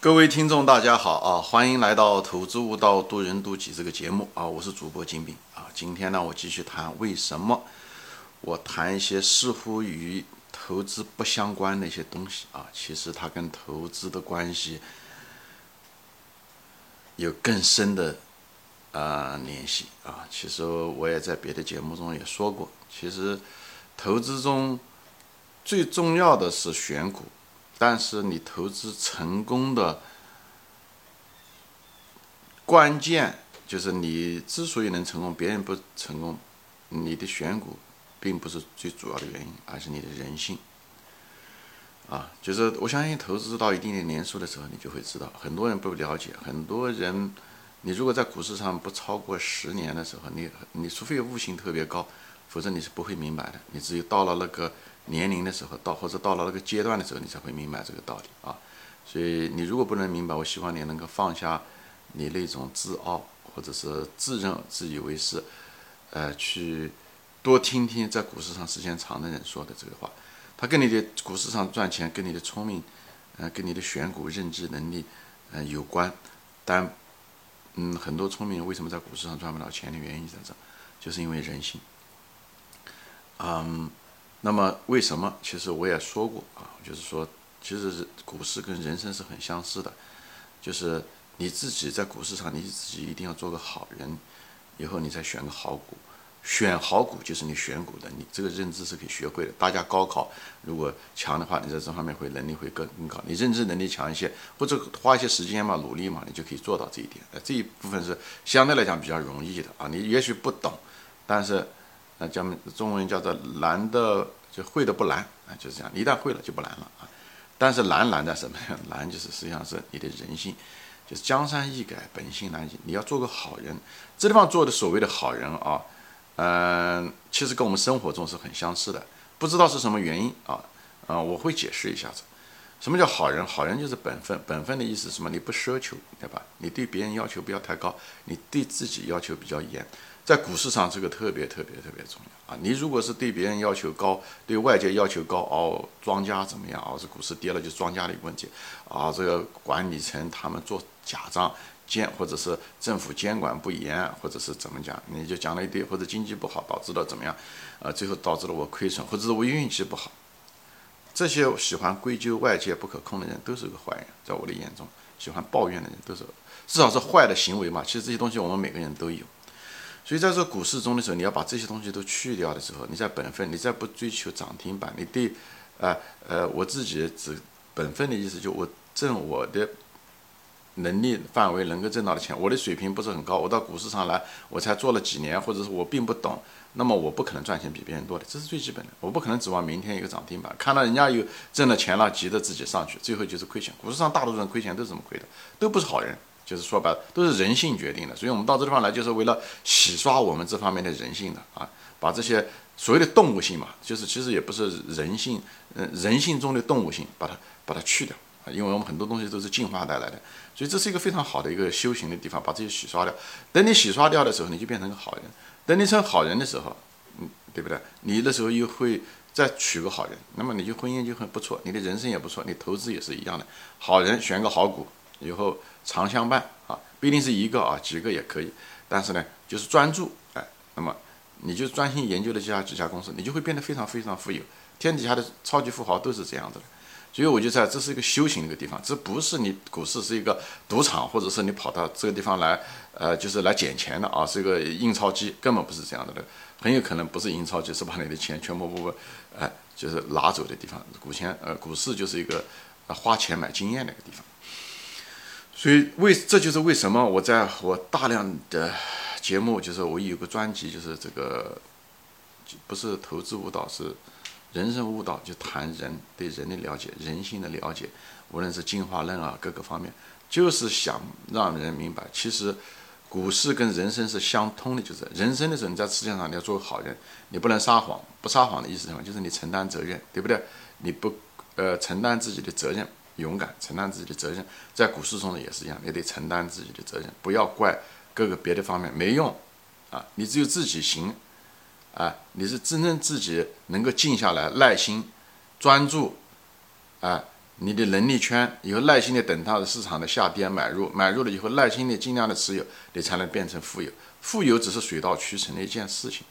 各位听众，大家好啊！欢迎来到《投资悟道，渡人渡己》这个节目啊！我是主播金兵啊！今天呢，我继续谈为什么我谈一些似乎与投资不相关的一些东西啊，其实它跟投资的关系有更深的啊联系啊！其实我也在别的节目中也说过，其实投资中最重要的是选股。但是你投资成功的关键就是你之所以能成功，别人不成功，你的选股并不是最主要的原因，而是你的人性。啊，就是我相信投资到一定的年数的时候，你就会知道，很多人不了解，很多人，你如果在股市上不超过十年的时候，你你除非悟性特别高，否则你是不会明白的。你只有到了那个。年龄的时候到，或者到了那个阶段的时候，你才会明白这个道理啊。所以你如果不能明白，我希望你能够放下你那种自傲，或者是自认自以为是，呃，去多听听在股市上时间长的人说的这个话。他跟你的股市上赚钱，跟你的聪明，呃，跟你的选股认知能力，呃，有关。但，嗯，很多聪明人为什么在股市上赚不到钱的原因在这，就是因为人性。嗯。那么为什么？其实我也说过啊，就是说，其实是股市跟人生是很相似的，就是你自己在股市上，你自己一定要做个好人，以后你再选个好股，选好股就是你选股的，你这个认知是可以学会的。大家高考如果强的话，你在这方面会能力会更更高，你认知能力强一些，或者花一些时间嘛，努力嘛，你就可以做到这一点。呃，这一部分是相对来讲比较容易的啊，你也许不懂，但是。那叫中文叫做难的就会的不难啊，就是这样。一旦会了就不难了啊。但是难难在什么呀？难就是实际上是你的人性，就是江山易改，本性难移。你要做个好人，这地方做的所谓的好人啊，嗯，其实跟我们生活中是很相似的。不知道是什么原因啊？啊，我会解释一下子。什么叫好人？好人就是本分。本分的意思什么？你不奢求，对吧？你对别人要求不要太高，你对自己要求比较严。在股市上，这个特别特别特别重要啊！你如果是对别人要求高，对外界要求高，哦，庄家怎么样？哦，这股市跌了就庄家的一个问题啊！这个管理层他们做假账监，或者是政府监管不严，或者是怎么讲？你就讲了一堆，或者经济不好导致了怎么样？啊，最后导致了我亏损，或者是我运气不好。这些喜欢归咎外界不可控的人都是个坏人，在我的眼中，喜欢抱怨的人都是至少是坏的行为嘛。其实这些东西我们每个人都有。所以在这股市中的时候，你要把这些东西都去掉的时候，你在本分，你再不追求涨停板，你对，呃呃，我自己只本分的意思，就我挣我的能力范围能够挣到的钱，我的水平不是很高，我到股市上来，我才做了几年，或者是我并不懂，那么我不可能赚钱比别人多的，这是最基本的，我不可能指望明天一个涨停板，看到人家有挣了钱了，急着自己上去，最后就是亏钱。股市上大多数人亏钱都是这么亏的，都不是好人。就是说白了，都是人性决定的，所以我们到这地方来，就是为了洗刷我们这方面的人性的啊，把这些所谓的动物性嘛，就是其实也不是人性，嗯，人性中的动物性，把它把它去掉啊，因为我们很多东西都是进化带来的，所以这是一个非常好的一个修行的地方，把这些洗刷掉。等你洗刷掉的时候，你就变成个好人。等你成好人的时候，嗯，对不对？你那时候又会再娶个好人，那么你就婚姻就很不错，你的人生也不错，你投资也是一样的，好人选个好股。以后常相伴啊，不一定是一个啊，几个也可以。但是呢，就是专注哎，那么你就专心研究了这家几家公司，你就会变得非常非常富有。天底下的超级富豪都是这样子的。所以我就在这是一个修行的一个地方，这不是你股市是一个赌场，或者是你跑到这个地方来，呃，就是来捡钱的啊，是一个印钞机，根本不是这样的。很有可能不是印钞机，是把你的钱全部不不，哎，就是拿走的地方。股钱呃，股市就是一个花钱买经验的一个地方。所以为这就是为什么我在我大量的节目，就是我有个专辑，就是这个不是投资舞蹈，是人生舞蹈，就谈人对人的了解、人性的了解，无论是进化论啊各个方面，就是想让人明白，其实股市跟人生是相通的，就是人生的时候你在世界上你要做个好人，你不能撒谎，不撒谎的意思什么？就是你承担责任，对不对？你不呃承担自己的责任。勇敢承担自己的责任，在股市中呢也是一样，也得承担自己的责任，不要怪各个别的方面没用，啊，你只有自己行，啊，你是真正自己能够静下来、耐心、专注，啊，你的能力圈，以后耐心的等它的市场的下跌买入，买入了以后耐心的尽量的持有，你才能变成富有。富有只是水到渠成的一件事情。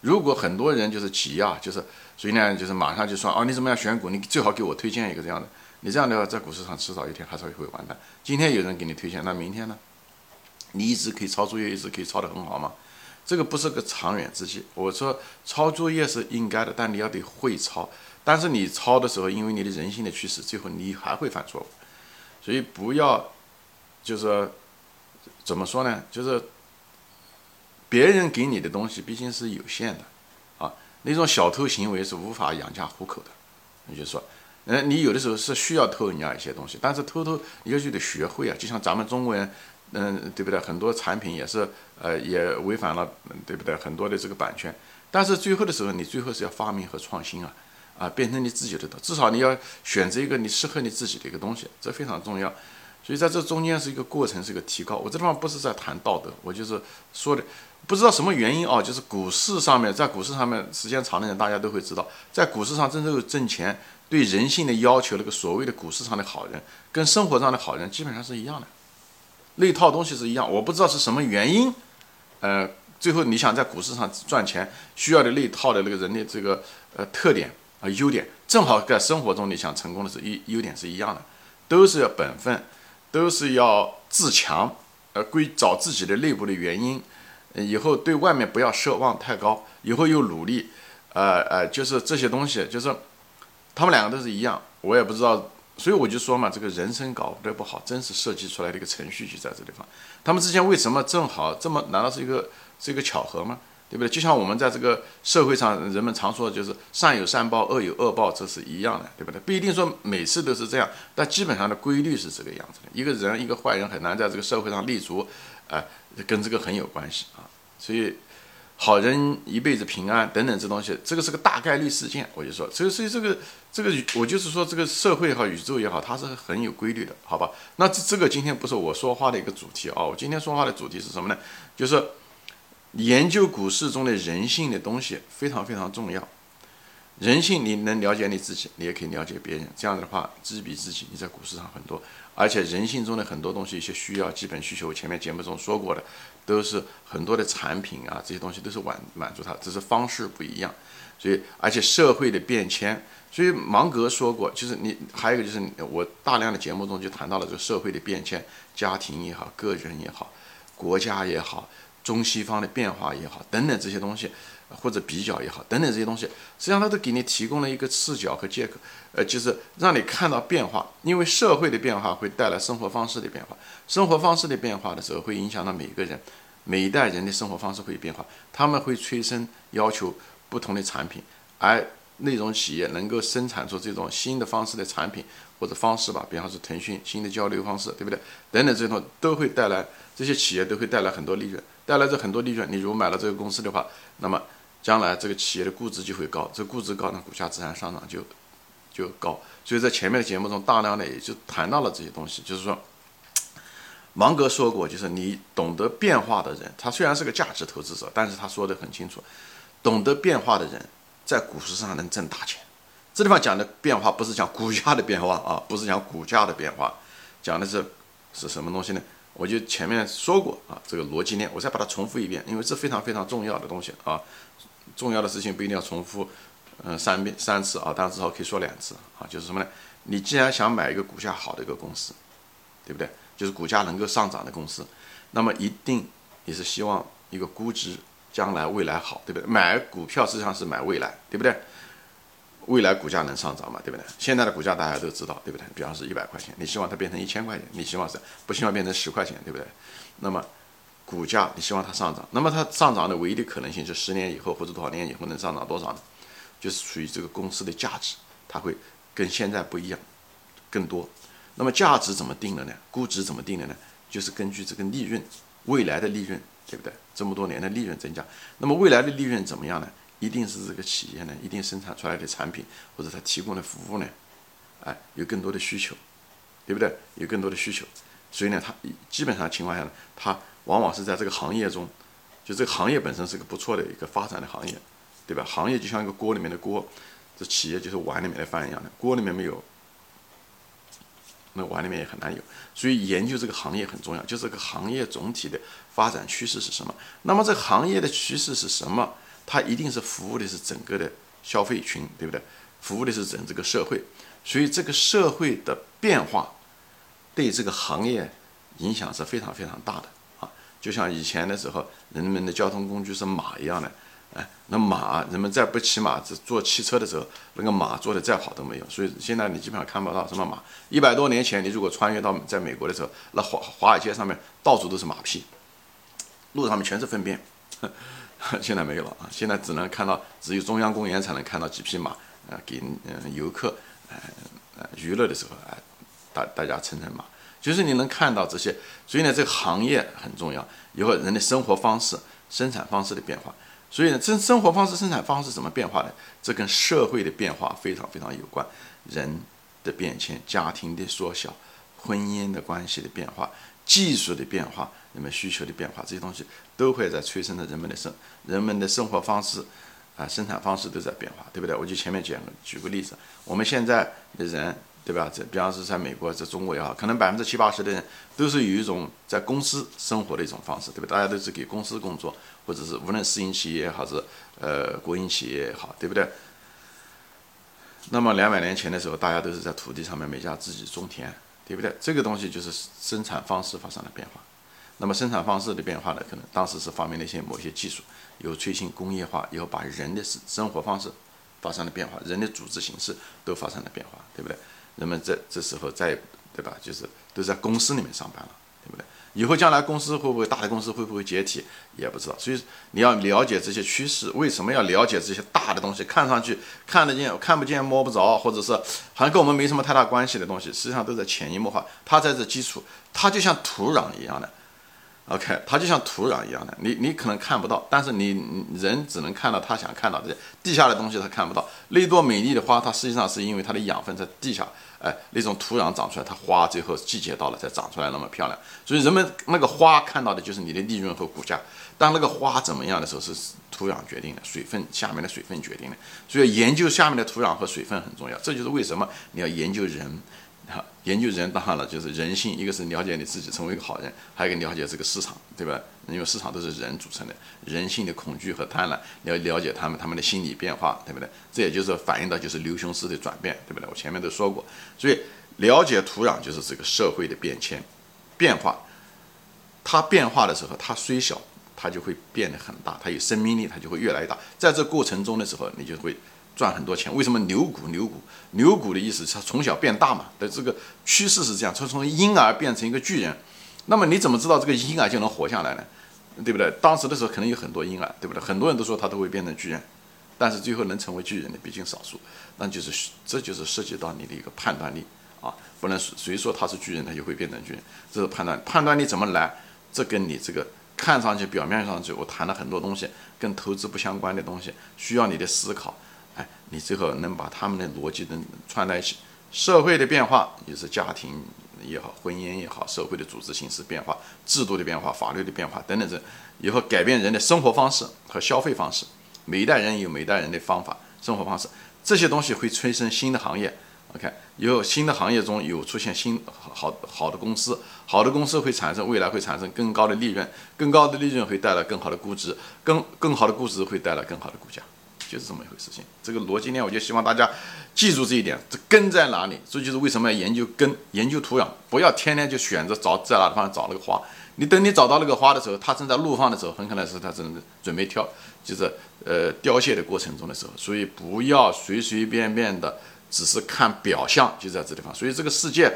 如果很多人就是急啊，就是所以呢，就是马上就说哦，你怎么样选股？你最好给我推荐一个这样的。你这样的话，在股市上迟早一天还是会完蛋。今天有人给你推荐，那明天呢？你一直可以抄作业，一直可以抄得很好吗？这个不是个长远之计。我说抄作业是应该的，但你要得会抄。但是你抄的时候，因为你的人性的驱使，最后你还会犯错误。所以不要，就是怎么说呢？就是别人给你的东西毕竟是有限的，啊，那种小偷行为是无法养家糊口的。你就说，嗯，你有的时候是需要偷人家一些东西，但是偷偷你就得学会啊。就像咱们中国人。嗯，对不对？很多产品也是，呃，也违反了，对不对？很多的这个版权，但是最后的时候，你最后是要发明和创新啊，啊，变成你自己的至少你要选择一个你适合你自己的一个东西，这非常重要。所以在这中间是一个过程，是一个提高。我这地方不是在谈道德，我就是说的，不知道什么原因啊，就是股市上面，在股市上面时间长的人，大家都会知道，在股市上真正挣钱，对人性的要求，那个所谓的股市上的好人，跟生活上的好人基本上是一样的。那套东西是一样，我不知道是什么原因，呃，最后你想在股市上赚钱，需要的那套的那个人的这个呃特点啊优点，正好在生活中你想成功的是一优点是一样的，都是要本分，都是要自强，呃，归找自己的内部的原因，以后对外面不要奢望太高，以后又努力，呃呃，就是这些东西，就是他们两个都是一样，我也不知道。所以我就说嘛，这个人生搞得不好，真是设计出来的一个程序就在这地方。他们之间为什么正好这么？难道是一个是一个巧合吗？对不对？就像我们在这个社会上，人们常说的就是善有善报，恶有恶报，这是一样的，对不对？不一定说每次都是这样，但基本上的规律是这个样子的。一个人，一个坏人很难在这个社会上立足，啊，跟这个很有关系啊。所以。好人一辈子平安等等这东西，这个是个大概率事件。我就说，所以所以这个这个我就是说，这个社会也好，宇宙也好，它是很有规律的，好吧？那这这个今天不是我说话的一个主题啊，我今天说话的主题是什么呢？就是研究股市中的人性的东西非常非常重要。人性你能了解你自己，你也可以了解别人。这样的话，知彼知己，你在股市上很多。而且人性中的很多东西，一些需要、基本需求，前面节目中说过的，都是很多的产品啊，这些东西都是满满足他，只是方式不一样。所以，而且社会的变迁，所以芒格说过，就是你还有一个就是我大量的节目中就谈到了这个社会的变迁，家庭也好，个人也好，国家也好，中西方的变化也好，等等这些东西。或者比较也好，等等这些东西，实际上它都给你提供了一个视角和借口，呃，就是让你看到变化。因为社会的变化会带来生活方式的变化，生活方式的变化的时候，会影响到每一个人，每一代人的生活方式会变化，他们会催生要求不同的产品，而那种企业能够生产出这种新的方式的产品或者方式吧，比方说腾讯新的交流方式，对不对？等等这种都会带来这些企业都会带来很多利润，带来这很多利润，你如果买了这个公司的话，那么。将来这个企业的估值就会高，这估值高呢，股价自然上涨就就高。所以在前面的节目中，大量的也就谈到了这些东西。就是说，芒格说过，就是你懂得变化的人，他虽然是个价值投资者，但是他说的很清楚，懂得变化的人在股市上能挣大钱。这地方讲的变化不是讲股价的变化啊，不是讲股价的变化，讲的是是什么东西呢？我就前面说过啊，这个逻辑链，我再把它重复一遍，因为这非常非常重要的东西啊。重要的事情不一定要重复，嗯，三遍三次啊，但至少可以说两次啊。就是什么呢？你既然想买一个股价好的一个公司，对不对？就是股价能够上涨的公司，那么一定也是希望一个估值将来未来好，对不对？买股票实际上是买未来，对不对？未来股价能上涨嘛，对不对？现在的股价大家都知道，对不对？比方是一百块钱，你希望它变成一千块钱，你希望是不希望变成十块钱，对不对？那么。股价你希望它上涨，那么它上涨的唯一的可能性是十年以后或者多少年以后能上涨多少呢？就是属于这个公司的价值，它会跟现在不一样，更多。那么价值怎么定的呢？估值怎么定的呢？就是根据这个利润，未来的利润，对不对？这么多年的利润增加，那么未来的利润怎么样呢？一定是这个企业呢，一定生产出来的产品或者它提供的服务呢，哎，有更多的需求，对不对？有更多的需求，所以呢，它基本上情况下呢，它。往往是在这个行业中，就这个行业本身是个不错的一个发展的行业，对吧？行业就像一个锅里面的锅，这企业就是碗里面的饭一样的。锅里面没有那碗里面也很难有。所以研究这个行业很重要，就这个行业总体的发展趋势是什么？那么这行业的趋势是什么？它一定是服务的是整个的消费群，对不对？服务的是整这个社会，所以这个社会的变化对这个行业影响是非常非常大的！就像以前的时候，人们的交通工具是马一样的，哎，那马人们再不骑马、只坐汽车的时候，那个马坐的再好都没有。所以现在你基本上看不到什么马。一百多年前，你如果穿越到在美国的时候，那华华尔街上面到处都是马屁，路上面全是粪便。现在没有了啊！现在只能看到，只有中央公园才能看到几匹马。啊，给嗯游客，呃呃娱乐的时候，哎，大大家乘乘马，就是你能看到这些，所以呢，这个行业很重要。以后人的生活方式、生产方式的变化，所以呢，生生活方式、生产方式怎么变化呢？这跟社会的变化非常非常有关。人的变迁、家庭的缩小、婚姻的关系的变化、技术的变化、人们需求的变化，这些东西都会在催生着人们的生人们的生活方式。啊，生产方式都在变化，对不对？我就前面讲，举个例子，我们现在的人，对吧？这比方说在美国，在中国也好，可能百分之七八十的人都是有一种在公司生活的一种方式，对吧？大家都是给公司工作，或者是无论私营企业还是呃国营企业也好，对不对？那么两百年前的时候，大家都是在土地上面每家自己种田，对不对？这个东西就是生产方式发生了变化。那么生产方式的变化呢？可能当时是发明了一些某些技术，有推行工业化，以后把人的生活方式发生了变化，人的组织形式都发生了变化，对不对？人们这这时候再对吧，就是都在公司里面上班了，对不对？以后将来公司会不会大的公司会不会解体也不知道，所以你要了解这些趋势。为什么要了解这些大的东西？看上去看得见、看不见、摸不着，或者是好像跟我们没什么太大关系的东西，实际上都在潜移默化。它在这基础，它就像土壤一样的。OK，它就像土壤一样的，你你可能看不到，但是你人只能看到他想看到的地下的东西，他看不到。那朵美丽的花，它实际上是因为它的养分在地下，哎，那种土壤长出来，它花最后季节到了才长出来那么漂亮。所以人们那个花看到的就是你的利润和股价，当那个花怎么样的时候，是土壤决定的，水分下面的水分决定的。所以研究下面的土壤和水分很重要，这就是为什么你要研究人。研究人当然了，就是人性，一个是了解你自己，成为一个好人，还有一个了解这个市场，对吧？因为市场都是人组成的，人性的恐惧和贪婪，你要了解他们他们的心理变化，对不对？这也就是反映到就是刘雄式的转变，对不对？我前面都说过，所以了解土壤就是这个社会的变迁变化，它变化的时候，它虽小，它就会变得很大，它有生命力，它就会越来越大，在这过程中的时候，你就会。赚很多钱，为什么牛股？牛股，牛股的意思，它从小变大嘛。的这个趋势是这样，从从婴儿变成一个巨人。那么你怎么知道这个婴儿就能活下来呢？对不对？当时的时候可能有很多婴儿，对不对？很多人都说他都会变成巨人，但是最后能成为巨人的毕竟少数。那就是这就是涉及到你的一个判断力啊，不能谁说他是巨人他就会变成巨人，这是判断判断力怎么来？这跟你这个看上去表面上去我谈了很多东西，跟投资不相关的东西，需要你的思考。哎，你最后能把他们的逻辑能串在一起，社会的变化也是家庭也好，婚姻也好，社会的组织形式变化、制度的变化、法律的变化等等，这以后改变人的生活方式和消费方式。每一代人有每一代人的方法、生活方式，这些东西会催生新的行业。OK，以后新的行业中有出现新好好的公司，好的公司会产生未来会产生更高的利润，更高的利润会带来更好的估值，更更好的估值会带来更好的股价。就是这么一回事情，这个逻辑呢，我就希望大家记住这一点，这根在哪里？这就是为什么要研究根，研究土壤，不要天天就选择找在哪地方找那个花。你等你找到那个花的时候，它正在怒放的时候，很可能是它正准备挑，就是呃凋谢的过程中的时候。所以不要随随便便的只是看表象，就在这地方。所以这个世界，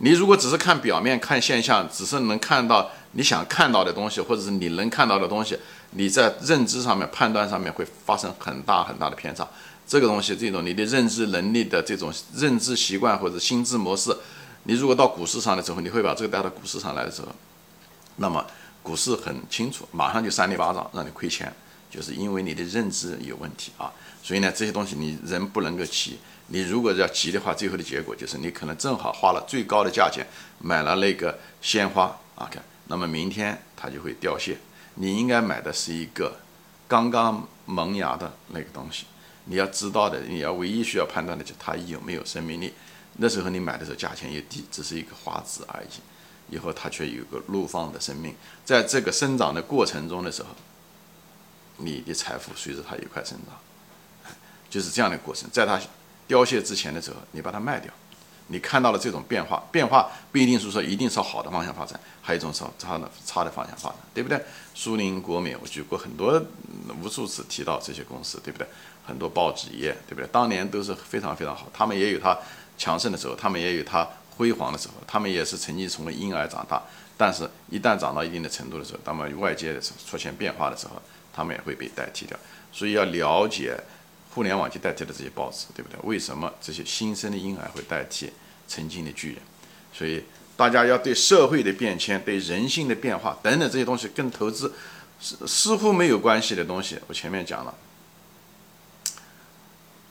你如果只是看表面、看现象，只是能看到你想看到的东西，或者是你能看到的东西。你在认知上面、判断上面会发生很大很大的偏差，这个东西，这种你的认知能力的这种认知习惯或者心智模式，你如果到股市上的时候，你会把这个带到股市上来的时候，那么股市很清楚，马上就扇你巴掌，让你亏钱，就是因为你的认知有问题啊。所以呢，这些东西你人不能够急，你如果要急的话，最后的结果就是你可能正好花了最高的价钱买了那个鲜花啊，看，那么明天它就会凋谢。你应该买的是一个刚刚萌芽的那个东西。你要知道的，你要唯一需要判断的就它有没有生命力。那时候你买的时候价钱也低，只是一个花籽而已。以后它却有个怒放的生命，在这个生长的过程中的时候，你的财富随着它一块生长，就是这样的过程。在它凋谢之前的时候，你把它卖掉，你看到了这种变化，变化不一定是说一定朝好的方向发展，还有一种朝差的差的方向发展，对不对？苏宁、国美，我举过很多无数次提到这些公司，对不对？很多报纸业，对不对？当年都是非常非常好，他们也有它强盛的时候，他们也有它。辉煌的时候，他们也是曾经从婴儿长大，但是一旦长到一定的程度的时候，那么外界出现变化的时候，他们也会被代替掉。所以要了解互联网去代替的这些报纸，对不对？为什么这些新生的婴儿会代替曾经的巨人？所以大家要对社会的变迁、对人性的变化等等这些东西，跟投资似似乎没有关系的东西，我前面讲了。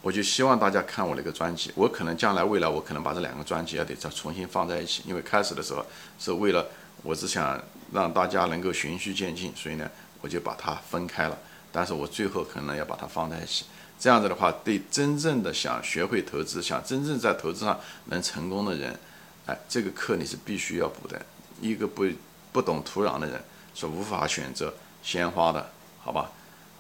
我就希望大家看我那个专辑，我可能将来未来我可能把这两个专辑要得再重新放在一起，因为开始的时候是为了我只想让大家能够循序渐进，所以呢我就把它分开了。但是我最后可能要把它放在一起，这样子的话，对真正的想学会投资、想真正在投资上能成功的人，哎，这个课你是必须要补的。一个不不懂土壤的人是无法选择鲜花的，好吧？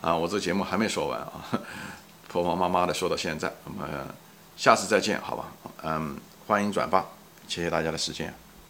啊，我这节目还没说完啊。婆婆妈妈的说到现在，我们下次再见，好吧？嗯，欢迎转发，谢谢大家的时间。